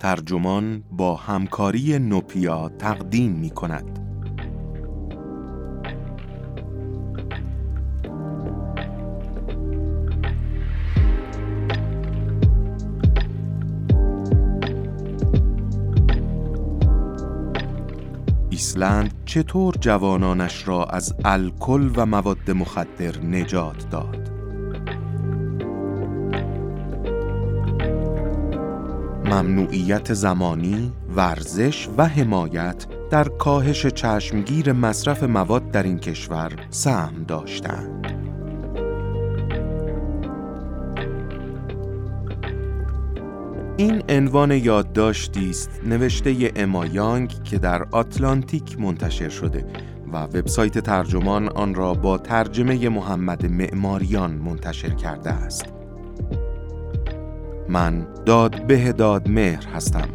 ترجمان با همکاری نوپیا تقدیم می کند. ایسلند چطور جوانانش را از الکل و مواد مخدر نجات داد؟ ممنوعیت زمانی، ورزش و حمایت در کاهش چشمگیر مصرف مواد در این کشور سهم داشتند. این عنوان یادداشتی است نوشته اما یانگ که در آتلانتیک منتشر شده و وبسایت ترجمان آن را با ترجمه محمد معماریان منتشر کرده است. من داد به داد مهر هستم.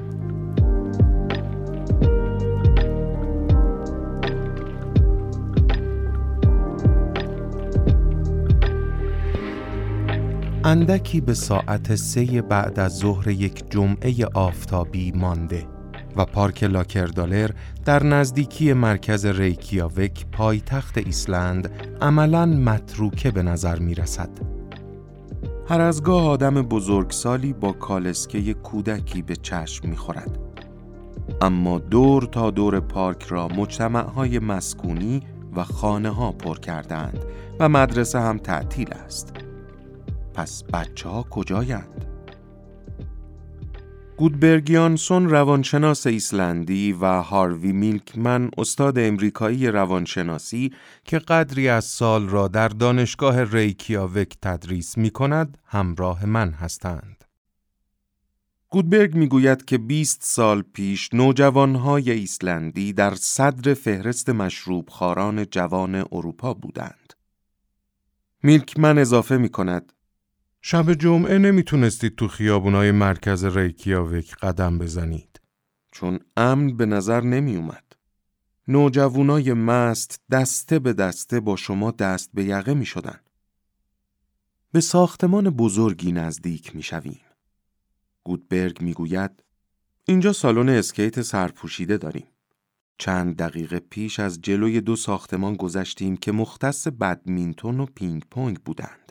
اندکی به ساعت سه بعد از ظهر یک جمعه آفتابی مانده و پارک لاکردالر در نزدیکی مرکز ریکیاوک پایتخت ایسلند عملا متروکه به نظر می رسد. هر از گاه آدم بزرگسالی با کالسکه کودکی به چشم می خورد. اما دور تا دور پارک را مجتمعهای مسکونی و خانه ها پر کردند و مدرسه هم تعطیل است. پس بچه ها کجایند؟ گودبرگیانسون روانشناس ایسلندی و هاروی میلکمن استاد امریکایی روانشناسی که قدری از سال را در دانشگاه ریکیاوک تدریس می کند همراه من هستند. گودبرگ می‌گوید که 20 سال پیش نوجوانهای ایسلندی در صدر فهرست مشروب خاران جوان اروپا بودند. میلکمن اضافه می کند شب جمعه نمی‌تونستید تو خیابونای مرکز ریکیاوک قدم بزنید چون امن به نظر نمی اومد. نوجوانای مست دسته به دسته با شما دست به یقه می شدن. به ساختمان بزرگی نزدیک می شویم. گودبرگ می گوید اینجا سالن اسکیت سرپوشیده داریم. چند دقیقه پیش از جلوی دو ساختمان گذشتیم که مختص بدمینتون و پینگ پونگ بودند.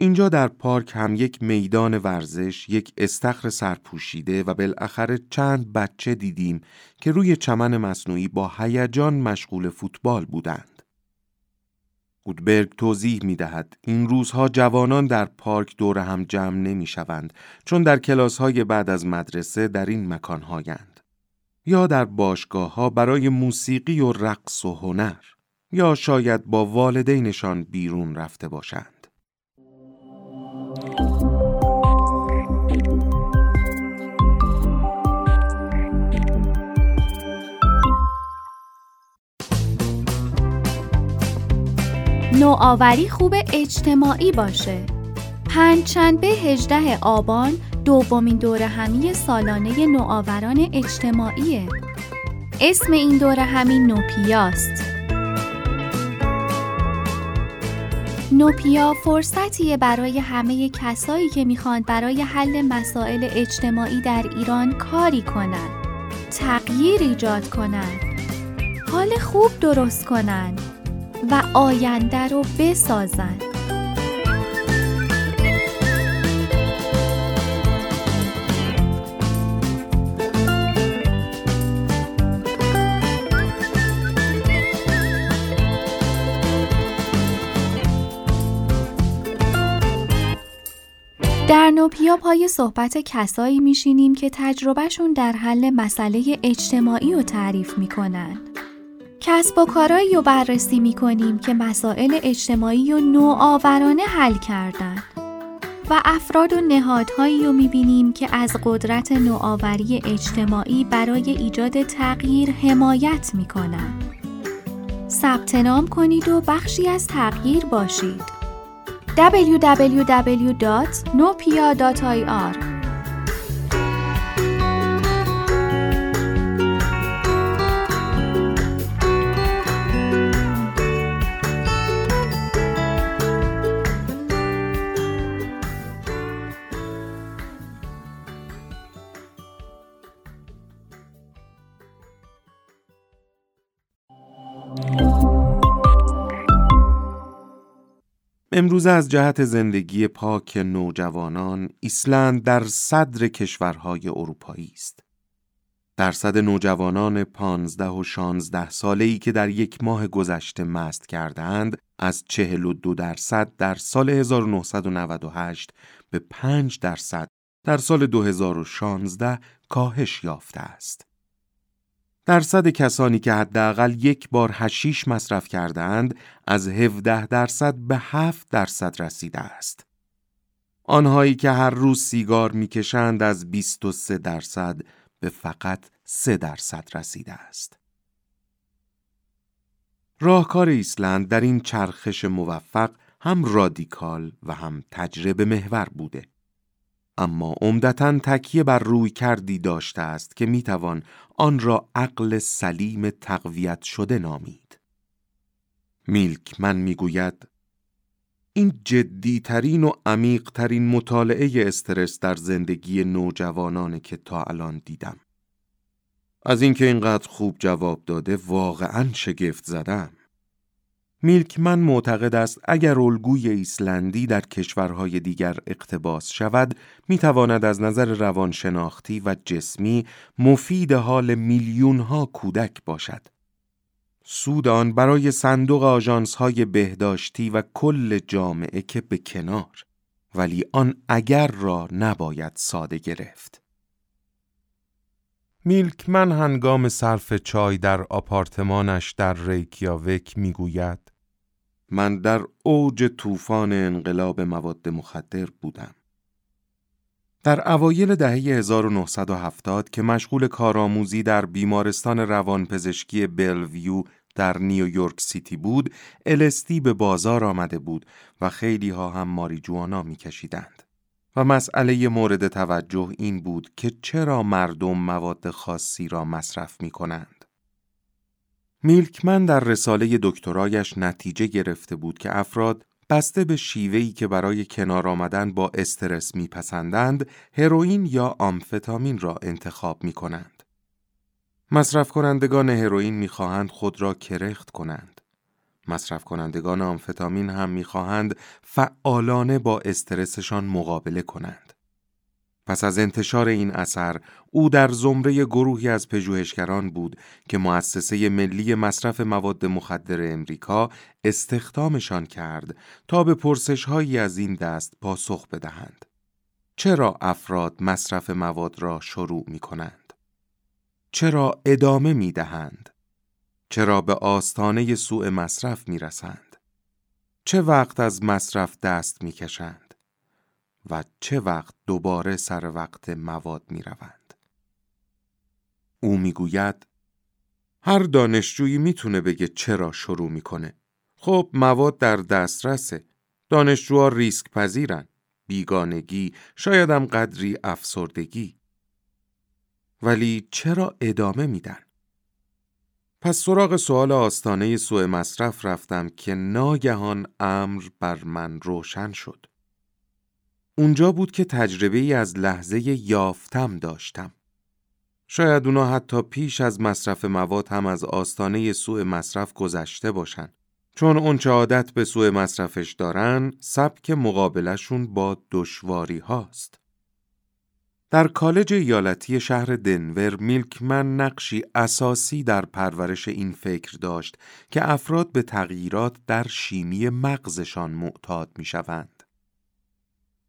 اینجا در پارک هم یک میدان ورزش، یک استخر سرپوشیده و بالاخره چند بچه دیدیم که روی چمن مصنوعی با هیجان مشغول فوتبال بودند. گودبرگ توضیح می دهد این روزها جوانان در پارک دور هم جمع نمی شوند چون در کلاس های بعد از مدرسه در این مکان هایند. یا در باشگاه ها برای موسیقی و رقص و هنر یا شاید با والدینشان بیرون رفته باشند. نوآوری خوب اجتماعی باشه. پنجشنبه 18 آبان دومین دوره همی سالانه نوآوران اجتماعیه. اسم این دوره همی نوپیاست. نوپیا فرصتیه برای همه کسایی که می‌خوان برای حل مسائل اجتماعی در ایران کاری کنن. تغییر ایجاد کنن. حال خوب درست کنن. و آینده رو بسازن. در نوپیا پای صحبت کسایی میشینیم که تجربهشون در حل مسئله اجتماعی رو تعریف می‌کنن. کسب و کارایی رو بررسی می‌کنیم که مسائل اجتماعی و نوآورانه حل کردن. و افراد و نهادهایی رو می‌بینیم که از قدرت نوآوری اجتماعی برای ایجاد تغییر حمایت می‌کنن. ثبت نام کنید و بخشی از تغییر باشید. www.nopia.ir امروزه از جهت زندگی پاک نوجوانان ایسلند در صدر کشورهای اروپایی است. درصد نوجوانان پانزده و شانزده ساله ای که در یک ماه گذشته مست کردند از چهل و دو درصد در سال 1998 به پنج درصد در سال 2016 کاهش یافته است. درصد کسانی که حداقل یک بار هشیش مصرف کردهاند از 17 درصد به 7 درصد رسیده است. آنهایی که هر روز سیگار می‌کشند از 23 درصد به فقط 3 درصد رسیده است. راهکار ایسلند در این چرخش موفق هم رادیکال و هم تجربه محور بوده. اما عمدتا تکیه بر روی کردی داشته است که می‌توان آن را عقل سلیم تقویت شده نامید. میلک من می‌گوید این جدیترین و عمیقترین مطالعه استرس در زندگی نوجوانان که تا الان دیدم. از اینکه اینقدر خوب جواب داده واقعا شگفت زدم. میلکمن معتقد است اگر الگوی ایسلندی در کشورهای دیگر اقتباس شود می‌تواند از نظر روانشناختی و جسمی مفید حال میلیون ها کودک باشد. سود آن برای صندوق آژانس های بهداشتی و کل جامعه که به کنار ولی آن اگر را نباید ساده گرفت. میلکمن هنگام صرف چای در آپارتمانش در ریکیاوک می‌گوید من در اوج طوفان انقلاب مواد مخدر بودم. در اوایل دهه 1970 که مشغول کارآموزی در بیمارستان روانپزشکی بلویو در نیویورک سیتی بود، الستی به بازار آمده بود و خیلی ها هم ماریجوانا می کشیدند. و مسئله مورد توجه این بود که چرا مردم مواد خاصی را مصرف می کنند. میلکمن در رساله دکترایش نتیجه گرفته بود که افراد بسته به شیوهی که برای کنار آمدن با استرس میپسندند هروئین یا آمفتامین را انتخاب می کنند. مصرف کنندگان هروئین می‌خواهند خود را کرخت کنند. مصرف کنندگان آمفتامین هم می‌خواهند فعالانه با استرسشان مقابله کنند. پس از انتشار این اثر او در زمره گروهی از پژوهشگران بود که مؤسسه ملی مصرف مواد مخدر امریکا استخدامشان کرد تا به پرسشهایی از این دست پاسخ بدهند. چرا افراد مصرف مواد را شروع می کنند؟ چرا ادامه می دهند؟ چرا به آستانه سوء مصرف می رسند؟ چه وقت از مصرف دست می کشند؟ و چه وقت دوباره سر وقت مواد می روند؟ او می گوید هر دانشجویی می‌تونه بگه چرا شروع می‌کنه. خب مواد در دسترسه. دانشجوها ریسک پذیرن. بیگانگی، شایدم قدری افسردگی. ولی چرا ادامه میدن؟ پس سراغ سوال آستانه سوء مصرف رفتم که ناگهان امر بر من روشن شد. اونجا بود که تجربه ای از لحظه یافتم داشتم. شاید اونا حتی پیش از مصرف مواد هم از آستانه سوء مصرف گذشته باشن. چون اونچه عادت به سوء مصرفش دارن، سبک مقابلشون با دشواری هاست. در کالج ایالتی شهر دنور میلکمن نقشی اساسی در پرورش این فکر داشت که افراد به تغییرات در شیمی مغزشان معتاد می شوند.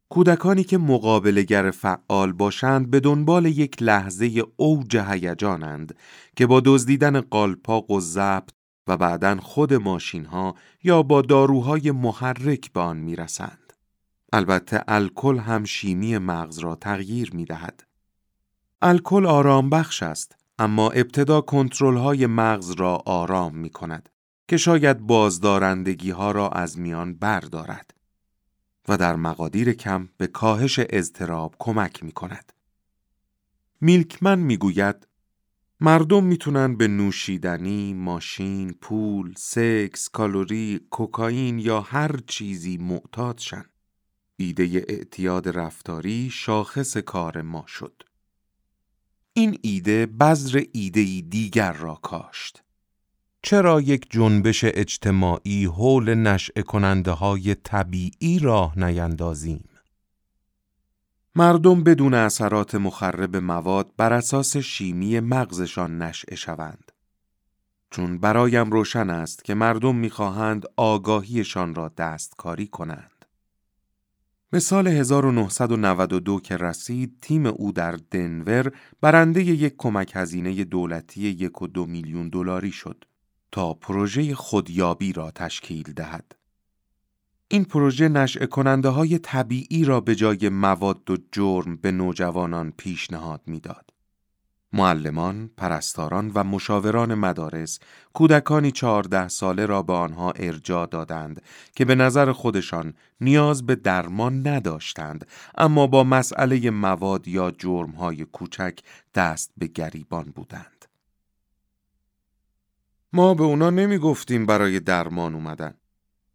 کودکانی که مقابلگر فعال باشند به دنبال یک لحظه اوج هیجانند که با دزدیدن قالپاق و ضبط و بعدا خود ماشین ها یا با داروهای محرک به آن می‌رسند. البته الکل هم شیمی مغز را تغییر می دهد. الکل آرام بخش است اما ابتدا کنترل های مغز را آرام می کند که شاید بازدارندگی ها را از میان بردارد و در مقادیر کم به کاهش اضطراب کمک می کند. میلکمن می گوید مردم می‌تونن به نوشیدنی، ماشین، پول، سکس، کالوری، کوکائین یا هر چیزی معتاد شن. ایده اعتیاد رفتاری شاخص کار ما شد. این ایده بذر ایده دیگر را کاشت. چرا یک جنبش اجتماعی حول نشع کننده های طبیعی راه نیندازیم؟ مردم بدون اثرات مخرب مواد بر اساس شیمی مغزشان نشعه شوند. چون برایم روشن است که مردم می‌خواهند آگاهیشان را دستکاری کنند. به سال 1992 که رسید تیم او در دنور برنده یک کمک هزینه دولتی یک و دو میلیون دلاری شد تا پروژه خودیابی را تشکیل دهد. این پروژه نشع کننده های طبیعی را به جای مواد و جرم به نوجوانان پیشنهاد می‌داد. معلمان، پرستاران و مشاوران مدارس کودکانی چهارده ساله را به آنها ارجا دادند که به نظر خودشان نیاز به درمان نداشتند اما با مسئله مواد یا جرمهای کوچک دست به گریبان بودند. ما به اونا نمی گفتیم برای درمان اومدن.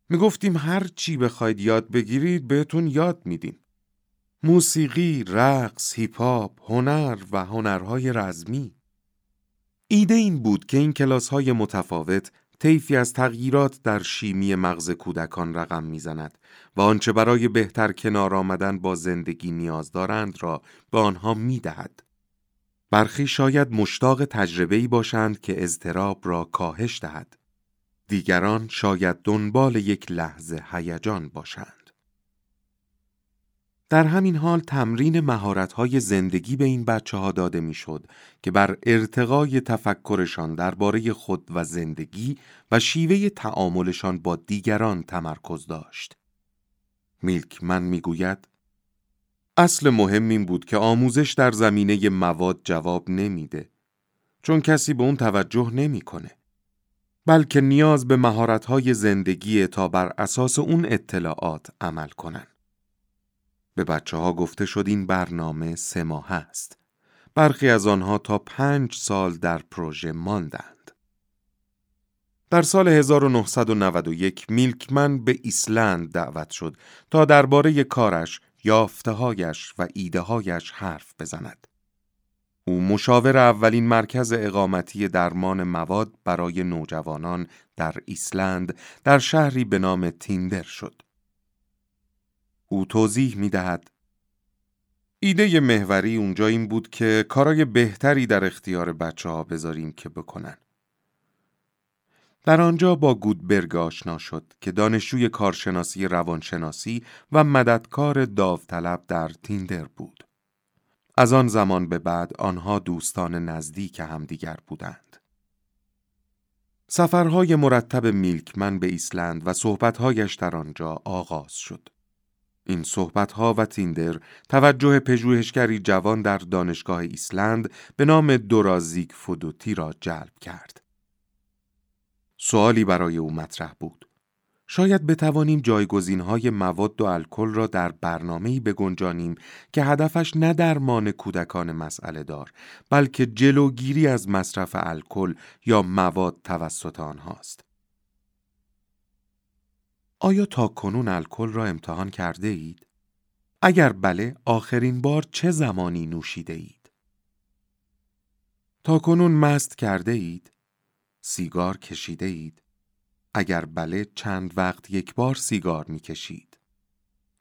می گفتیم هر چی بخواید یاد بگیرید بهتون یاد میدیم. موسیقی، رقص، هیپاپ، هنر و هنرهای رزمی. ایده این بود که این کلاس های متفاوت طیفی از تغییرات در شیمی مغز کودکان رقم می‌زند و آنچه برای بهتر کنار آمدن با زندگی نیاز دارند را به آنها می دهد. برخی شاید مشتاق تجربه‌ای باشند که اضطراب را کاهش دهد. دیگران شاید دنبال یک لحظه هیجان باشند. در همین حال تمرین مهارت‌های زندگی به این بچه ها داده می‌شد که بر ارتقای تفکرشان درباره خود و زندگی و شیوه تعاملشان با دیگران تمرکز داشت. میلکمن می‌گوید اصل مهم این بود که آموزش در زمینه مواد جواب نمیده چون کسی به اون توجه نمی‌کنه. بلکه نیاز به مهارت‌های زندگی تا بر اساس اون اطلاعات عمل کنن. به بچه ها گفته شد این برنامه سه ماه است. برخی از آنها تا پنج سال در پروژه ماندند. در سال 1991 میلکمن به ایسلند دعوت شد تا درباره کارش، یافتههایش و ایدههایش حرف بزند. او مشاور اولین مرکز اقامتی درمان مواد برای نوجوانان در ایسلند در شهری به نام تیندر شد. او توضیح می دهد ایده محوری اونجا این بود که کارای بهتری در اختیار بچه ها بذاریم که بکنن. در آنجا با گودبرگ آشنا شد که دانشجوی کارشناسی روانشناسی و مددکار داوطلب در تیندر بود. از آن زمان به بعد آنها دوستان نزدیک همدیگر بودند. سفرهای مرتب میلکمن به ایسلند و صحبتهایش در آنجا آغاز شد. این صحبتها و تیندر توجه پژوهشگری جوان در دانشگاه ایسلند به نام دورازیک فودوتی را جلب کرد. سوالی برای او مطرح بود. شاید بتوانیم جایگزین های مواد و الکل را در برنامه‌ای بگنجانیم که هدفش نه درمان کودکان مسئله دار بلکه جلوگیری از مصرف الکل یا مواد توسط آنهاست. آیا تا کنون الکل را امتحان کرده اید؟ اگر بله، آخرین بار چه زمانی نوشیده اید؟ تا کنون مست کرده اید؟ سیگار کشیده اید؟ اگر بله چند وقت یک بار سیگار می کشید؟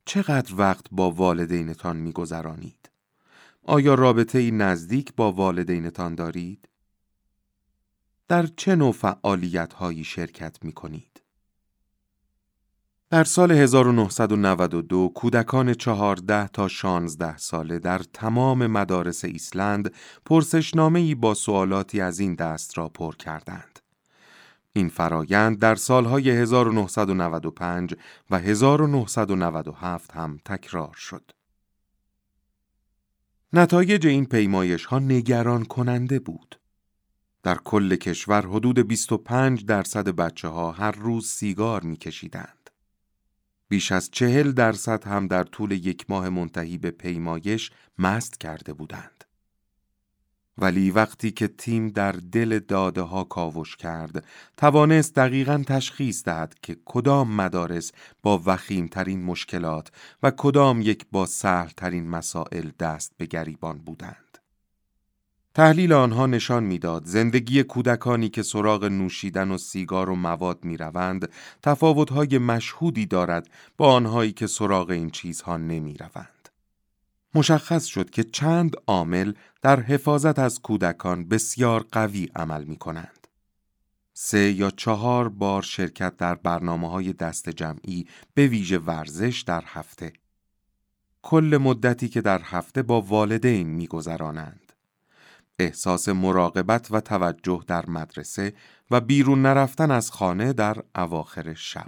چقدر وقت با والدینتان می گذرانید؟ آیا رابطه ای نزدیک با والدینتان دارید؟ در چه نوع فعالیت هایی شرکت می کنید؟ در سال 1992 کودکان 14 تا 16 ساله در تمام مدارس ایسلند پرسشنامه‌ای با سوالاتی از این دست را پر کردند. این فرایند در سالهای 1995 و 1997 هم تکرار شد. نتایج این پیمایش ها نگران کننده بود. در کل کشور حدود 25 درصد بچه ها هر روز سیگار می کشیدند. بیش از چهل درصد هم در طول یک ماه منتهی به پیمایش مست کرده بودند. ولی وقتی که تیم در دل داده ها کاوش کرد توانست دقیقا تشخیص دهد که کدام مدارس با وخیم ترین مشکلات و کدام یک با سهل ترین مسائل دست به گریبان بودند. تحلیل آنها نشان می‌داد زندگی کودکانی که سراغ نوشیدن و سیگار و مواد می روند تفاوتهای مشهودی دارد با آنهایی که سراغ این چیزها نمی روند. مشخص شد که چند عامل در حفاظت از کودکان بسیار قوی عمل می کنند. سه یا چهار بار شرکت در برنامه های دست جمعی به ویژه ورزش در هفته. کل مدتی که در هفته با والدین میگذرانند. احساس مراقبت و توجه در مدرسه و بیرون نرفتن از خانه در اواخر شب.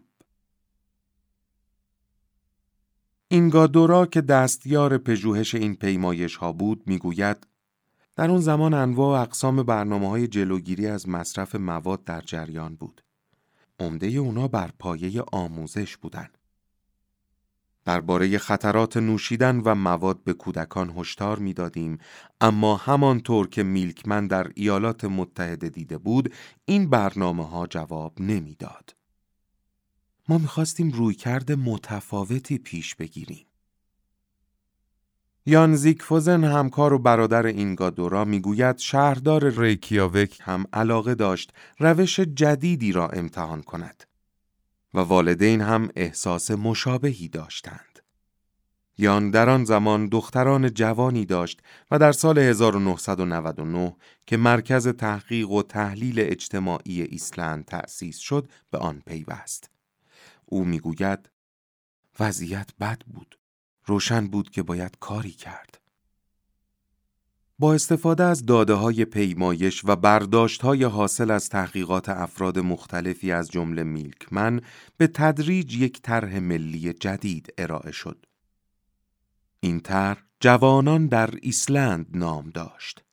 اینگادورا که دستیار پژوهش این پیمایش ها بود می‌گوید در اون زمان انواع و اقسام برنامه های جلوگیری از مصرف مواد در جریان بود. عمده اونا بر پایه آموزش بودند. درباره خطرات نوشیدن و مواد به کودکان هشدار می‌دادیم اما همانطور که میلکمن در ایالات متحده دیده بود این برنامه ها جواب نمی‌داد. ما می‌خواستیم رویکرد متفاوتی پیش بگیریم. یان زیکفوزن همکار و برادر اینگادورا می‌گوید شهردار ریکیاوک هم علاقه داشت روش جدیدی را امتحان کند. و والدین هم احساس مشابهی داشتند. یان در آن زمان دختران جوانی داشت و در سال 1999 که مرکز تحقیق و تحلیل اجتماعی ایسلند تأسیس شد به آن پیوست. او می‌گوید وضعیت بد بود. روشن بود که باید کاری کرد. با استفاده از داده های پیمایش و برداشت های حاصل از تحقیقات افراد مختلفی از جمله میلکمن به تدریج یک طرح ملی جدید ارائه شد. این طرح جوانان در ایسلند نام داشت.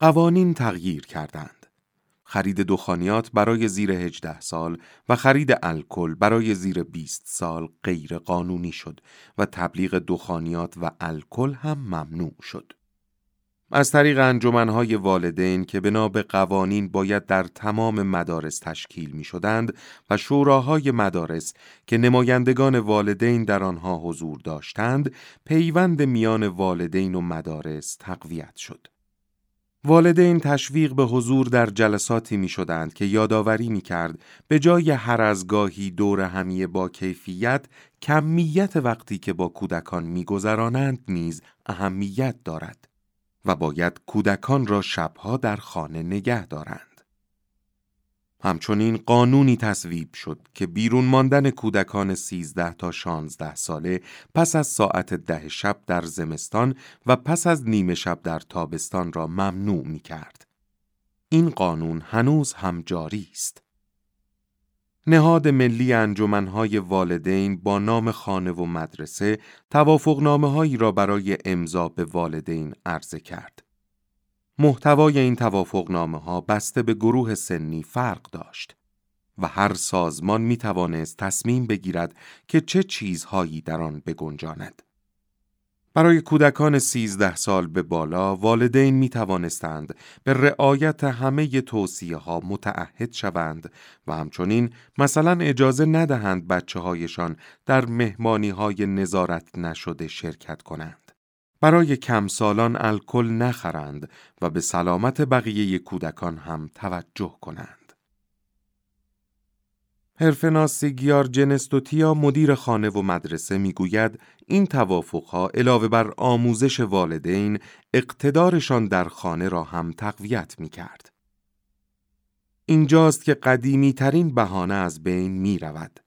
قوانین تغییر کردند. خرید دخانیات برای زیر 18 سال و خرید الکل برای زیر 20 سال غیر قانونی شد و تبلیغ دخانیات و الکل هم ممنوع شد. از طریق انجمنهای والدین که بنا به قوانین باید در تمام مدارس تشکیل می شدند و شوراهای مدارس که نمایندگان والدین در آنها حضور داشتند پیوند میان والدین و مدارس تقویت شد. والدین تشویق به حضور در جلساتی می شدند که یادآوری می کرد به جای هر از گاهی دور همیه با کیفیت کمیت وقتی که با کودکان می گذرانند نیز اهمیت دارد. و باید کودکان را شبها در خانه نگه دارند. همچنین قانونی تصویب شد که بیرون ماندن کودکان 13 تا 16 ساله پس از ساعت ده شب در زمستان و پس از نیمه شب در تابستان را ممنوع می کرد. این قانون هنوز هم جاری است. نهاد ملی انجمنهای والدین با نام خانه و مدرسه توافقنامه هایی را برای امضا به والدین عرضه کرد. محتوای این توافقنامه ها بسته به گروه سنی فرق داشت و هر سازمان می توانست تصمیم بگیرد که چه چیزهایی در آن بگنجاند. برای کودکان سیزده سال به بالا والدین می توانستند به رعایت همه توصیه ها متعهد شوند و همچنین مثلا اجازه ندهند بچه هایشان در مهمانی های نظارت نشده شرکت کنند. برای کم سالان الکل نخرند و به سلامت بقیه کودکان هم توجه کنند. هرفناس سیگیار جنستوتیا مدیر خانه و مدرسه می‌گوید این توافقها علاوه بر آموزش والدین اقتدارشان در خانه را هم تقویت می کرد. اینجاست که قدیمی ترین بهانه از بین می رود.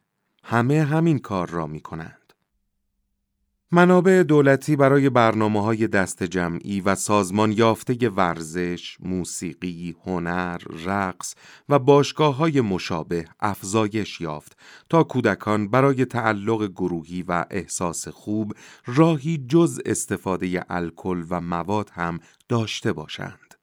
همه همین کار را می کنند. منابع دولتی برای برنامه های دست جمعی و سازمان یافته ورزش، موسیقی، هنر، رقص و باشگاه های مشابه افزایش یافت تا کودکان برای تعلق گروهی و احساس خوب راهی جز استفاده الکل و مواد هم داشته باشند.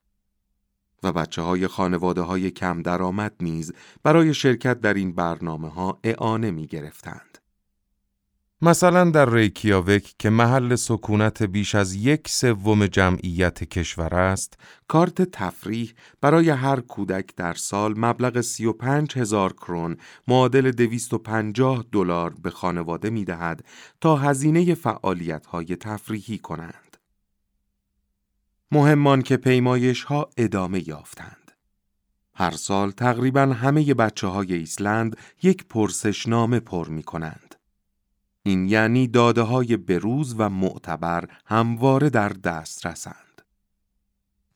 و بچه های خانواده های کم درآمد نیز برای شرکت در این برنامه ها اعانه می گرفتند. مثلا در ریکیاوک که محل سکونت بیش از یک سوم جمعیت کشور است، کارت تفریح برای هر کودک در سال مبلغ 35 هزار کرون معادل 250 دلار به خانواده می دهد تا هزینه فعالیت های تفریحی کنند. مهمان که پیمایش ها ادامه یافتند. هر سال تقریبا همه بچه های ایسلند یک پرسشنامه پر می کنند. این یعنی داده های بروز و معتبر همواره در دست رسند.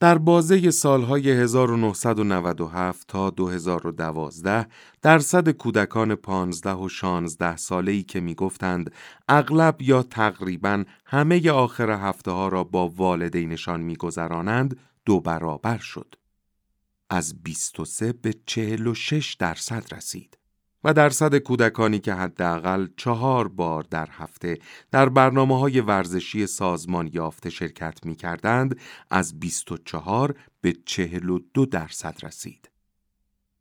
در بازه سالهای 1997 تا 2012 درصد کودکان 15 و 16 ساله ای که می گفتند اغلب یا تقریبا همه آخر هفته ها را با والدینشان می گذرانند دو برابر شد. از 23 به 46 درصد رسید. و درصد کودکانی که حداقل چهار بار در هفته در برنامه های ورزشی سازمان یافته شرکت می کردند از 24 به 42 درصد رسید.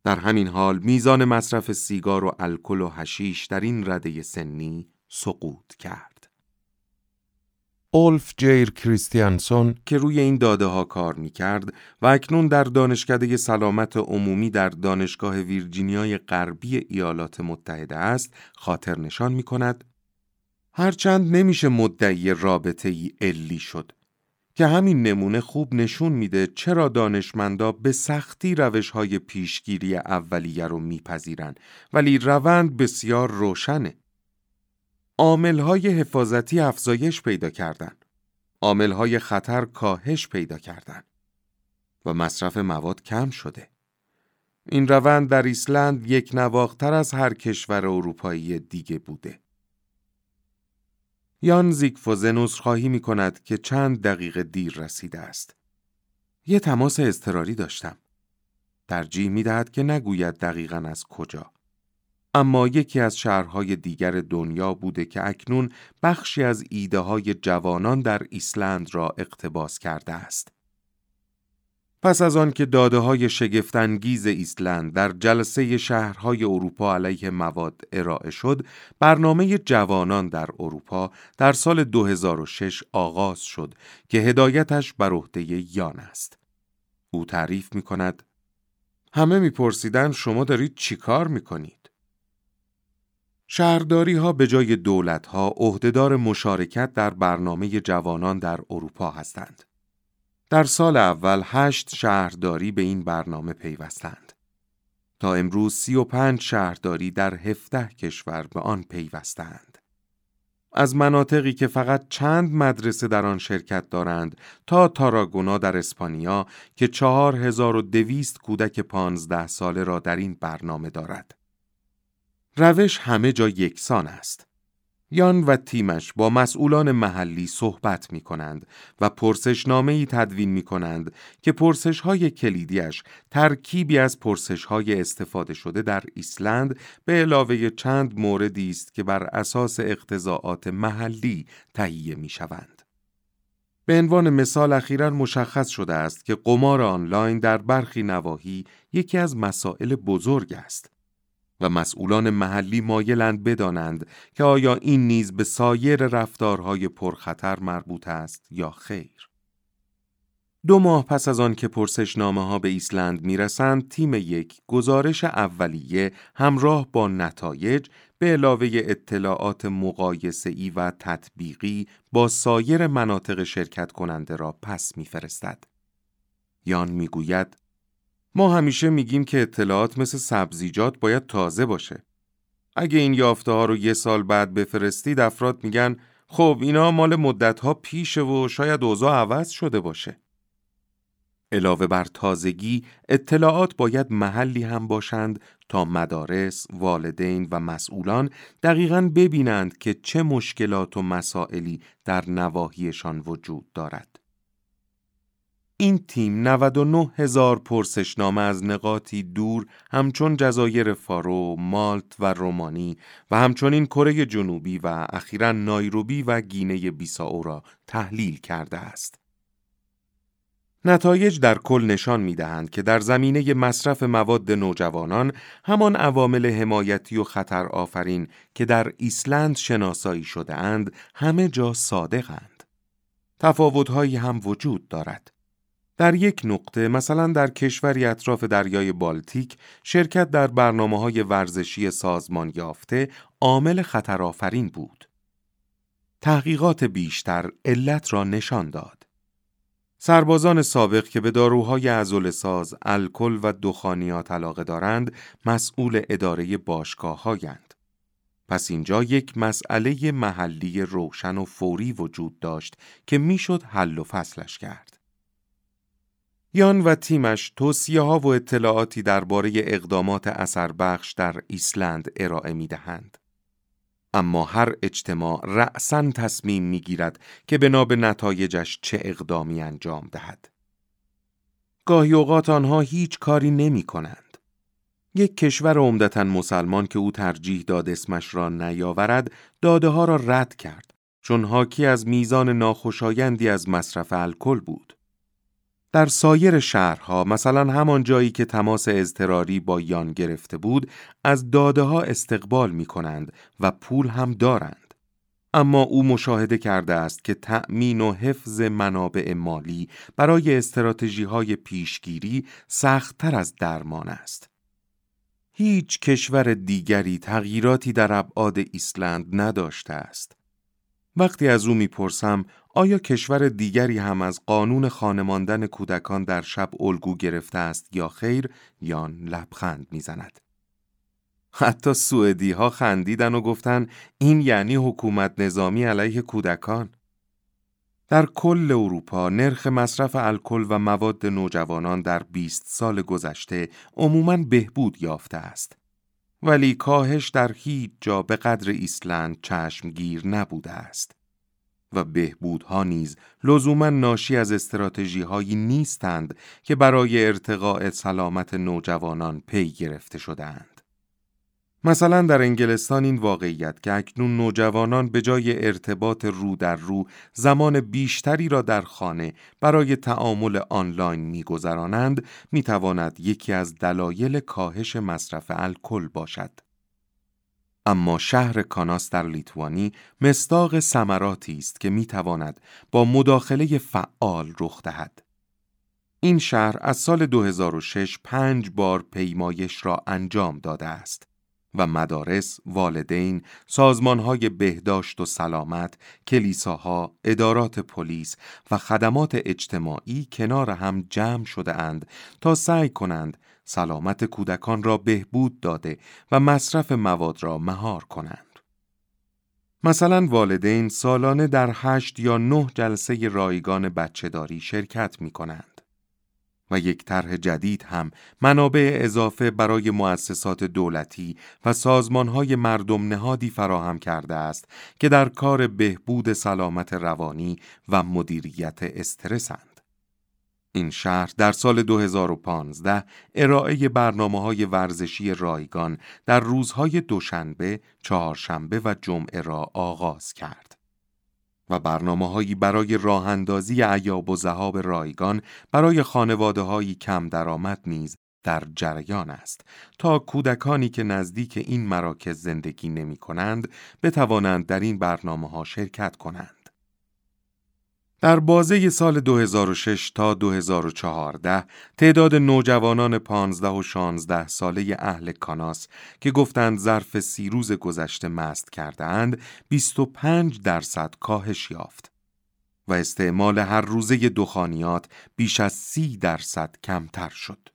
در همین حال میزان مصرف سیگار و الکل و هشیش در این رده سنی سقوط کرد. اولف جیر کریستیانسون که روی این داده ها کار می کرد و اکنون در دانشکده سلامت عمومی در دانشگاه ویرجینیای غربی ایالات متحده است خاطر نشان می کند هرچند نمیشه مدعی رابطه ای علی شد که همین نمونه خوب نشون میده چرا دانشمندا به سختی روش های پیشگیری اولیه رو میپذیرن. ولی روند بسیار روشنه. های حفاظتی افزایش پیدا کردند. های خطر کاهش پیدا کردند و مصرف مواد کم شده. این روند در ایسلند یک نواختر از هر کشور اروپایی دیگه بوده. یان زیگفوزنوس خواهی می کند که چند دقیقه دیر رسیده است. یه تماس اضطراری داشتم. ترجیح می دهد که نگوید دقیقا از کجا. اما یکی از شهرهای دیگر دنیا بوده که اکنون بخشی از ایده های جوانان در ایسلند را اقتباس کرده است. پس از آن که داده های شگفتانگیز ایسلند در جلسه شهرهای اروپا علیه مواد ارائه شد، برنامه جوانان در اروپا در سال 2006 آغاز شد که هدایتش بر عهده یان است. او تعریف می کند همه میپرسیدن شما دارید چیکار می‌کنید؟ شهرداری ها به جای دولت ها عهدهدار مشارکت در برنامه جوانان در اروپا هستند. در سال اول هشت شهرداری به این برنامه پیوستند. تا امروز سی و پنج شهرداری در هفته کشور به آن پیوستند. از مناطقی که فقط چند مدرسه در آن شرکت دارند تا تاراگونا در اسپانیا که چهار هزار و دویست کودک پانزده ساله را در این برنامه دارد. روش همه جا یکسان است. یان و تیمش با مسئولان محلی صحبت می کنند و پرسشنامه ای تدوین می کنند که پرسش های کلیدیش ترکیبی از پرسش های استفاده شده در ایسلند به علاوه چند موردی است که بر اساس اقتضاعات محلی تهیه می شوند. به عنوان مثال اخیرا مشخص شده است که قمار آنلاین در برخی نواحی یکی از مسائل بزرگ است. و مسئولان محلی مایلند بدانند که آیا این نیز به سایر رفتارهای پرخطر مربوط است یا خیر. دو ماه پس از آن که پرسشنامه ها به ایسلند می‌رسند، تیم یک گزارش اولیه همراه با نتایج به علاوه اطلاعات مقایسه‌ای و تطبیقی با سایر مناطق شرکت کننده را پس میفرستد. یان می‌گوید ما همیشه میگیم که اطلاعات مثل سبزیجات باید تازه باشه. اگه این یافته ها رو یه سال بعد بفرستید افراد میگن خب اینا مال مدت ها پیشه و شاید اوضاع عوض شده باشه. علاوه بر تازگی اطلاعات باید محلی هم باشند تا مدارس، والدین و مسئولان دقیقا ببینند که چه مشکلات و مسائلی در نواحیشان وجود دارد. این تیم 99 هزار پرسشنامه از نقاطی دور همچون جزایر فارو، مالت و رومانی و همچنین کره جنوبی و اخیرا نایروبی و گینه بیساو را تحلیل کرده است. نتایج در کل نشان می دهند که در زمینه مصرف مواد نوجوانان همان عوامل حمایتی و خطر آفرین که در ایسلند شناسایی شده اند همه جا صادقند. تفاوتهایی هم وجود دارد. در یک نقطه مثلا در کشوری اطراف دریای بالتیک شرکت در برنامه های ورزشی سازمان یافته عامل خطرآفرین بود. تحقیقات بیشتر علت را نشان داد. سربازان سابق که به داروهای ساز، الکل و دخانیات علاقه دارند، مسئول اداره باشگاه هایند. پس اینجا یک مسئله محلی روشن و فوری وجود داشت که می‌شد حل و فصلش کرد. یان و تیمش توصیه ها و اطلاعاتی درباره اقدامات اثر بخش در ایسلند ارائه می دهند. اما هر اجتماع رأسا تصمیم می گیرد که بنا به نتایجش چه اقدامی انجام دهد. گاهی اوقات آنها هیچ کاری نمی کنند. یک کشور عمدتا مسلمان که او ترجیح داد اسمش را نیاورد داده ها را رد کرد چون حاکی از میزان ناخوشایندی از مصرف الکل بود. در سایر شهرها مثلا همان جایی که تماس اضطراری با یان گرفته بود از داده ها استقبال می کنند و پول هم دارند. اما او مشاهده کرده است که تأمین و حفظ منابع مالی برای استراتژی های پیشگیری سختتر از درمان است. هیچ کشور دیگری تغییراتی در ابعاد ایسلند نداشته است. وقتی از او می‌پرسم آیا کشور دیگری هم از قانون خانماندن کودکان در شب الگو گرفته است یا خیر یان لبخند می‌زند؟ حتی سوئدی ها خندیدن و گفتن این یعنی حکومت نظامی علیه کودکان. در کل اروپا نرخ مصرف الکل و مواد نوجوانان در 20 سال گذشته عموماً بهبود یافته است. ولی کاهش در هیچ جا به قدر ایسلند چشمگیر نبوده است و بهبودها نیز لزوما ناشی از استراتژی هایی نیستند که برای ارتقاء سلامت نوجوانان پی گرفته شدهاند. مثلا در انگلستان این واقعیت که اکنون نوجوانان به جای ارتباط رو در رو زمان بیشتری را در خانه برای تعامل آنلاین میگذرانند می‌تواند یکی از دلایل کاهش مصرف الکل باشد. اما شهر کاناس در لیتوانی مستاق سمراتی است که می‌تواند با مداخله فعال رخ دهد. این شهر از سال 2006 پنج بار پیمایش را انجام داده است و مدارس، والدین، سازمانهای بهداشت و سلامت، کلیساها، ادارات پلیس و خدمات اجتماعی کنار هم جمع شده اند تا سعی کنند سلامت کودکان را بهبود داده و مصرف مواد را مهار کنند. مثلا والدین سالانه در هشت یا نه جلسه رایگان بچهداری شرکت می کنند. و یک طرح جدید هم منابع اضافه برای مؤسسات دولتی و سازمانهای مردم نهادی فراهم کرده است که در کار بهبود سلامت روانی و مدیریت استرسند. این شهر در سال 2015 ارائه برنامه های ورزشی رایگان در روزهای دوشنبه، چهارشنبه و جمعه را آغاز کرد. و برنامه هایی برای راه اندازی عیاب و زهاب رایگان برای خانواده های کم درآمد نیز در جریان است تا کودکانی که نزدیک این مراکز زندگی نمی کنند بتوانند در این برنامه ها شرکت کنند. در بازه سال 2006 تا 2014 تعداد نوجوانان 15 و 16 ساله اهل کاناس که گفتند ظرف سی روز گذشته مست کرده اند 25 درصد کاهش یافت و استعمال هر روزه دخانیات بیش از 30 درصد کمتر شد.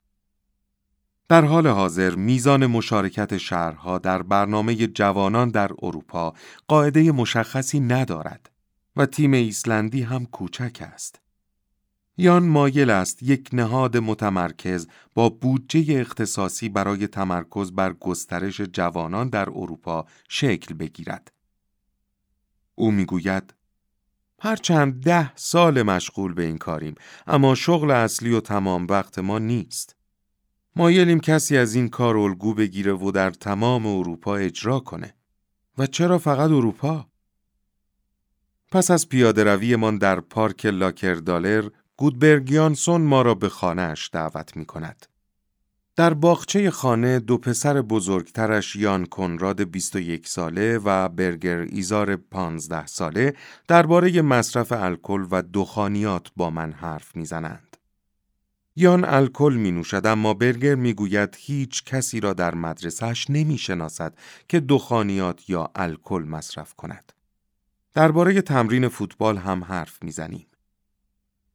در حال حاضر میزان مشارکت شهرها در برنامه جوانان در اروپا قاعده مشخصی ندارد. و تیم ایسلندی هم کوچک است. یان مایل است یک نهاد متمرکز با بودجه اختصاصی برای تمرکز بر گسترش جوانان در اروپا شکل بگیرد. او می‌گوید هرچند ده سال مشغول به این کاریم اما شغل اصلی و تمام وقت ما نیست. مایلیم کسی از این کار الگو بگیره و در تمام اروپا اجرا کنه. و چرا فقط اروپا؟ پس از پیاده من در پارک لاکردالر گودبرگیانسون ما را به خانهاش دعوت می کند. در باغچه خانه دو پسر بزرگترش یان کنراد 21 ساله و برگر ایزار 15 ساله درباره مصرف الکل و دخانیات با من حرف می‌زنند. یان الکل می نوشد اما برگر می گوید هیچ کسی را در مدرسهش نمی شناسد که دخانیات یا الکل مصرف کند. درباره تمرین فوتبال هم حرف می‌زنیم.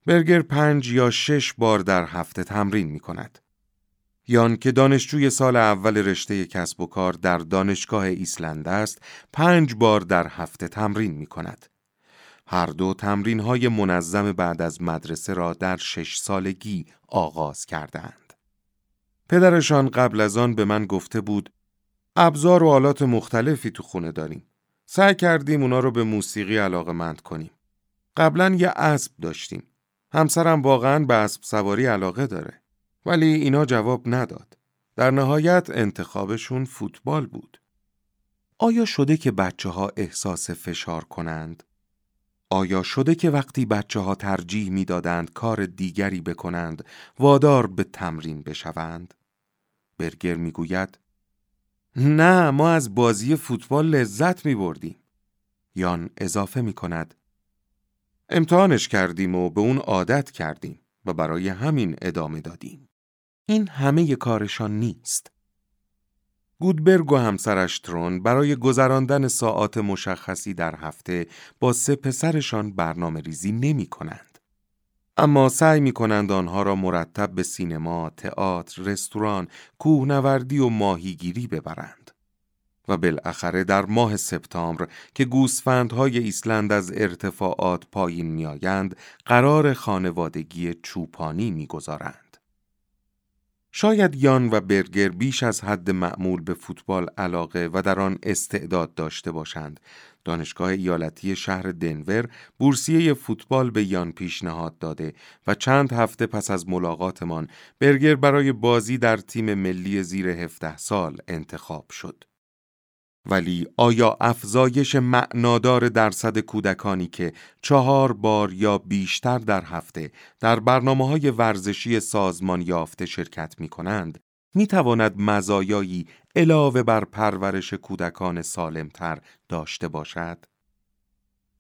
برگر پنج یا شش بار در هفته تمرین می کند. یان که دانشجوی سال اول رشته کسب و کار در دانشگاه ایسلند است، پنج بار در هفته تمرین می کند. هر دو تمرین های منظم بعد از مدرسه را در شش سالگی آغاز کردند. پدرشان قبل از آن به من گفته بود ابزار و آلات مختلفی تو خونه داریم. سعی کردیم اونا رو به موسیقی علاقه مند کنیم. قبلا یه اسب داشتیم. همسرم واقعا به اسب سواری علاقه داره. ولی اینا جواب نداد. در نهایت انتخابشون فوتبال بود. آیا شده که بچه ها احساس فشار کنند؟ آیا شده که وقتی بچه ها ترجیح می دادند کار دیگری بکنند وادار به تمرین بشوند؟ برگر می گوید نه ما از بازی فوتبال لذت می بردیم. یان اضافه می کند امتحانش کردیم و به اون عادت کردیم و برای همین ادامه دادیم. این همه کارشان نیست. گودبرگ و همسرش ترون برای گذراندن ساعات مشخصی در هفته با سه پسرشان برنامه ریزی نمی کنند. اما سعی می کنند آنها را مرتب به سینما، تئاتر، رستوران، کوهنوردی و ماهیگیری ببرند. و بالاخره در ماه سپتامبر که گوسفندهای ایسلند از ارتفاعات پایین میآیند قرار خانوادگی چوپانی می‌گذارند. شاید یان و برگر بیش از حد معمول به فوتبال علاقه و در آن استعداد داشته باشند. دانشگاه ایالتی شهر دنور بورسیه فوتبال به یان پیشنهاد داده و چند هفته پس از ملاقاتمان برگر برای بازی در تیم ملی زیر 17 سال انتخاب شد. ولی آیا افزایش معنادار درصد کودکانی که چهار بار یا بیشتر در هفته در برنامه های ورزشی سازمان یافته شرکت می کنند می تواند مزایایی علاوه بر پرورش کودکان سالمتر داشته باشد؟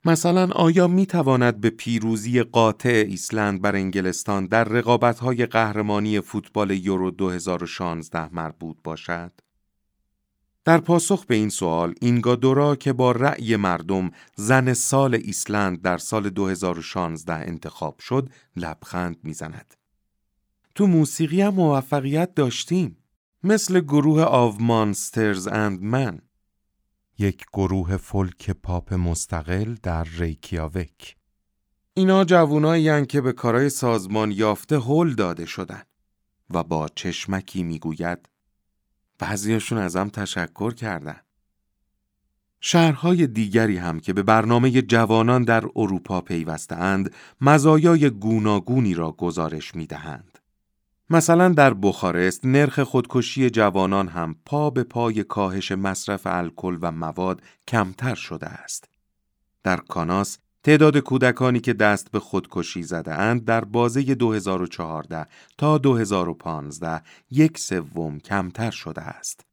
مثلا آیا می تواند به پیروزی قاطع ایسلند بر انگلستان در رقابت‌های قهرمانی فوتبال یورو 2016 مربوط باشد؟ در پاسخ به این سوال اینگادورا که با رأی مردم زن سال ایسلند در سال 2016 انتخاب شد لبخند می‌زند. تو موسیقی هم موفقیت داشتیم مثل گروه آو مانسترز اند من یک گروه فولک پاپ مستقل در ریکیاوک اینا جوونایی که به کارای سازمان یافته هل داده شدن و با چشمکی می‌گوید بعضیاشون ازم تشکر کردن. شهرهای دیگری هم که به برنامه جوانان در اروپا پیوستهاند مزایای گوناگونی را گزارش می دهند. مثلا در بخارست نرخ خودکشی جوانان هم پا به پای کاهش مصرف الکل و مواد کمتر شده است. در کاناس تعداد کودکانی که دست به خودکشی زده اند در بازه 2014 تا 2015 یک سوم کمتر شده است.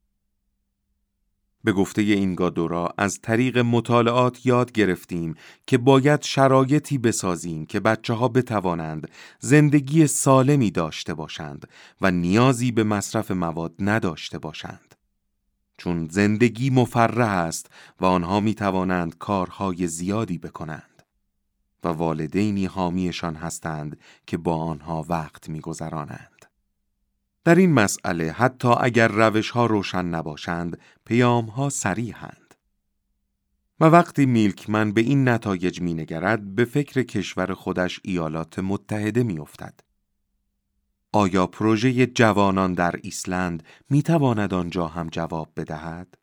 به گفته این گادورا از طریق مطالعات یاد گرفتیم که باید شرایطی بسازیم که بچه ها بتوانند زندگی سالمی داشته باشند و نیازی به مصرف مواد نداشته باشند. چون زندگی مفرح است و آنها می توانند کارهای زیادی بکنند. و والدینی حامیشان هستند که با آنها وقت میگذرانند. در این مسئله حتی اگر روش ها روشن نباشند پیام ها سریحند. و وقتی میلکمن به این نتایج مینگرد به فکر کشور خودش ایالات متحده میافتد. آیا پروژه جوانان در ایسلند می تواند آنجا هم جواب بدهد؟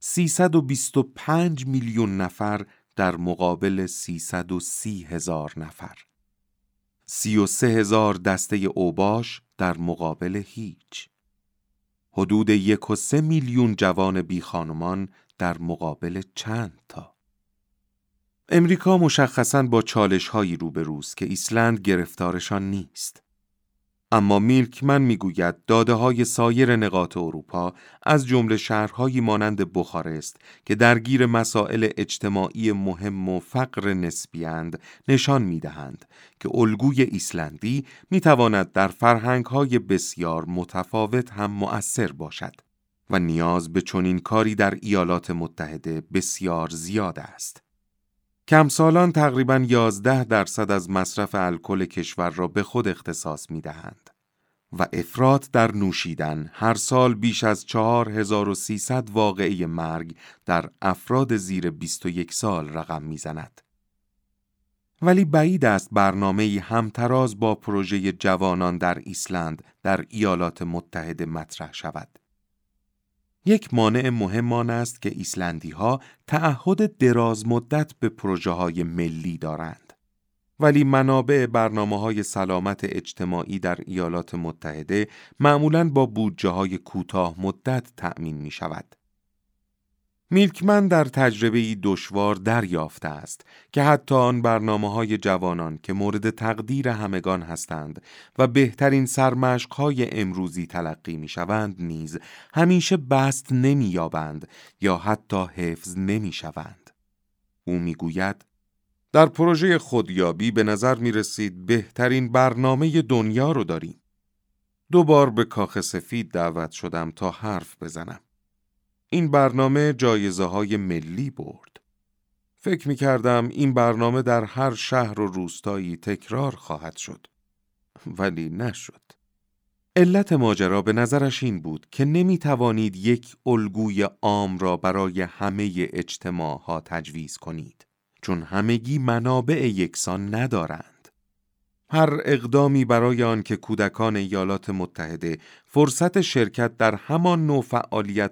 325 میلیون نفر در مقابل 330 هزار نفر 33 هزار دسته اوباش در مقابل هیچ. حدود یک و سه میلیون جوان بی خانمان در مقابل چند تا. امریکا مشخصاً با چالش هایی روبروست که ایسلند گرفتارشان نیست. اما میلکمن می‌گوید داده های سایر نقاط اروپا از جمله شهرهایی مانند بخارست که درگیر مسائل اجتماعی مهم و فقر نسبیند نشان می‌دهند که الگوی ایسلندی می‌تواند در فرهنگهای بسیار متفاوت هم مؤثر باشد و نیاز به چنین کاری در ایالات متحده بسیار زیاد است. کمسالان تقریبا 11 درصد از مصرف الکل کشور را به خود اختصاص می دهند. و افراد در نوشیدن هر سال بیش از 4300 واقعه مرگ در افراد زیر 21 سال رقم می‌زند. ولی بعید است برنامه همتراز با پروژه جوانان در ایسلند در ایالات متحده مطرح شود. یک مانع مهم آن است که ایسلندی ها تعهد دراز مدت به پروژه های ملی دارند. ولی منابع برنامه های سلامت اجتماعی در ایالات متحده معمولاً با بودجه های کوتاه مدت تأمین می شود. میلکمن در تجربه دشوار دریافته است که حتی آن برنامه های جوانان که مورد تقدیر همگان هستند و بهترین سرمشق های امروزی تلقی می شوند نیز همیشه بست نمی یابند یا حتی حفظ نمی شوند. او می گوید در پروژه خودیابی به نظر می رسید بهترین برنامه دنیا رو داریم. دو بار به کاخ سفید دعوت شدم تا حرف بزنم. این برنامه جایزه های ملی برد. فکر می کردم این برنامه در هر شهر و روستایی تکرار خواهد شد. ولی نشد. علت ماجرا به نظرش این بود که نمی توانید یک الگوی عام را برای همه اجتماع ها تجویز کنید. چون همگی منابع یکسان ندارند. هر اقدامی برای آن که کودکان ایالات متحده فرصت شرکت در همان نوع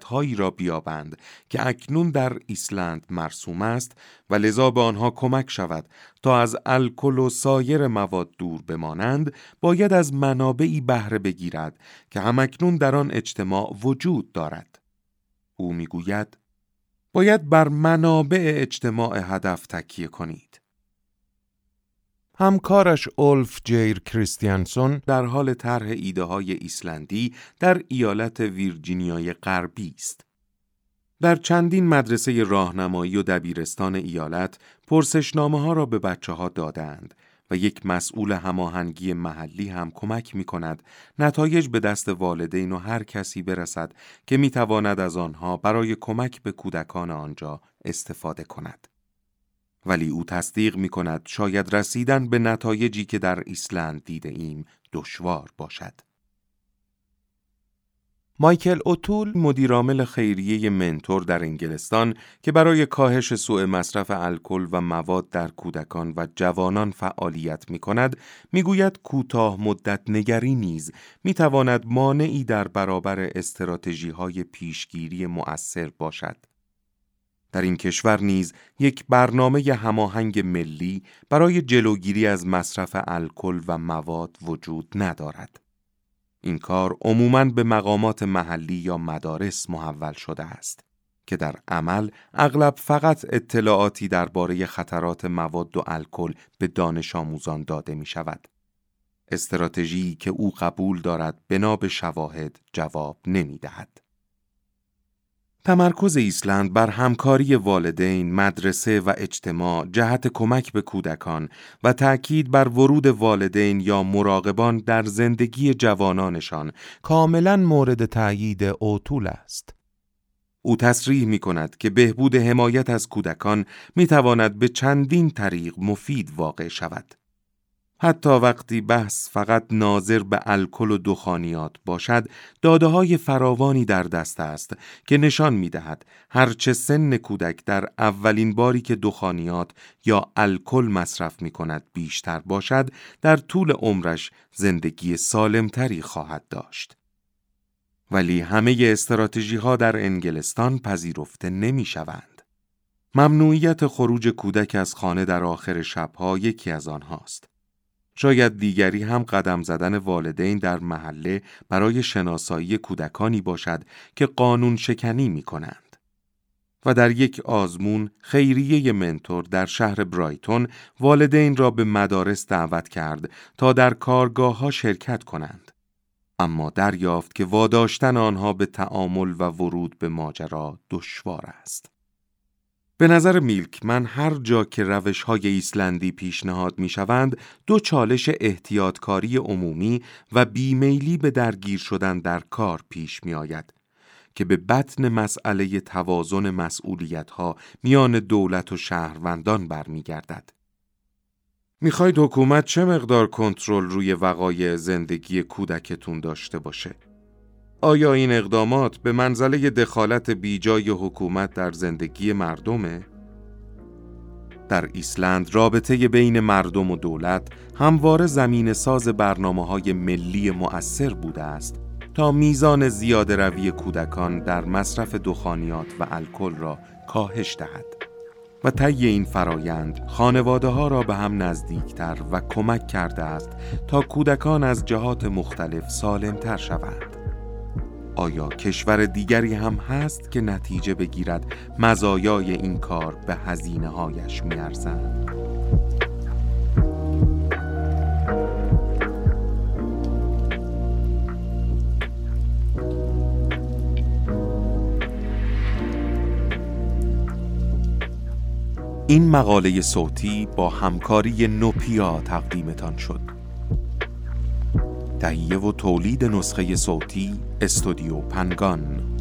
هایی را بیابند که اکنون در ایسلند مرسوم است و لذا به آنها کمک شود تا از الکل و سایر مواد دور بمانند باید از منابعی بهره بگیرد که همکنون در آن اجتماع وجود دارد او می‌گوید باید بر منابع اجتماع هدف تکیه کنید. همکارش اولف جیر کریستیانسون در حال طرح ایده های ایسلندی در ایالت ویرجینیای غربی است. در چندین مدرسه راهنمایی و دبیرستان ایالت پرسشنامه ها را به بچه ها دادند و یک مسئول هماهنگی محلی هم کمک می کند نتایج به دست والدین و هر کسی برسد که می تواند از آنها برای کمک به کودکان آنجا استفاده کند. ولی او تصدیق می کند شاید رسیدن به نتایجی که در ایسلند دیده ایم دشوار باشد. مایکل اوتول مدیرعامل خیریه منتور در انگلستان که برای کاهش سوء مصرف الکل و مواد در کودکان و جوانان فعالیت می کند می‌گوید کوتاه مدت نگری نیز می تواند مانعی در برابر استراتژی های پیشگیری مؤثر باشد. در این کشور نیز یک برنامه هماهنگ ملی برای جلوگیری از مصرف الکل و مواد وجود ندارد. این کار عموماً به مقامات محلی یا مدارس محول شده است که در عمل اغلب فقط اطلاعاتی درباره خطرات مواد و الکل به دانش آموزان داده می شود. استراتژی که او قبول دارد بنا به شواهد جواب نمی دهد. تمرکز ایسلند بر همکاری والدین، مدرسه و اجتماع جهت کمک به کودکان و تأکید بر ورود والدین یا مراقبان در زندگی جوانانشان کاملا مورد تأیید اوتول است. او تصریح می کند که بهبود حمایت از کودکان می تواند به چندین طریق مفید واقع شود. حتی وقتی بحث فقط ناظر به الکل و دخانیات باشد داده های فراوانی در دست است که نشان می دهد هرچه سن کودک در اولین باری که دخانیات یا الکل مصرف می کند بیشتر باشد در طول عمرش زندگی سالمتری خواهد داشت. ولی همه استراتژی ها در انگلستان پذیرفته نمی شوند. ممنوعیت خروج کودک از خانه در آخر شبها یکی از آنهاست. شاید دیگری هم قدم زدن والدین در محله برای شناسایی کودکانی باشد که قانون شکنی می کنند. و در یک آزمون خیریه منتور در شهر برایتون والدین را به مدارس دعوت کرد تا در کارگاه ها شرکت کنند. اما دریافت که واداشتن آنها به تعامل و ورود به ماجرا دشوار است. به نظر میلک من هر جا که روش های ایسلندی پیشنهاد می شوند دو چالش احتیاطکاری عمومی و بیمیلی به درگیر شدن در کار پیش می آید که به بطن مسئله توازن مسئولیت ها میان دولت و شهروندان برمیگردد. می‌خواید حکومت چه مقدار کنترل روی وقایع زندگی کودکتون داشته باشه؟ آیا این اقدامات به منزله دخالت بیجای حکومت در زندگی مردمه؟ در ایسلند رابطه بین مردم و دولت همواره زمین ساز برنامه های ملی مؤثر بوده است تا میزان زیاد روی کودکان در مصرف دخانیات و الکل را کاهش دهد و طی این فرایند خانواده ها را به هم نزدیکتر و کمک کرده است تا کودکان از جهات مختلف سالمتر شوند. آیا کشور دیگری هم هست که نتیجه بگیرد مزایای این کار به هزینه هایش میارزند؟ این مقاله صوتی با همکاری نوپیا تقدیمتان شد. تهیه و تولید نسخه صوتی استودیو پنگان.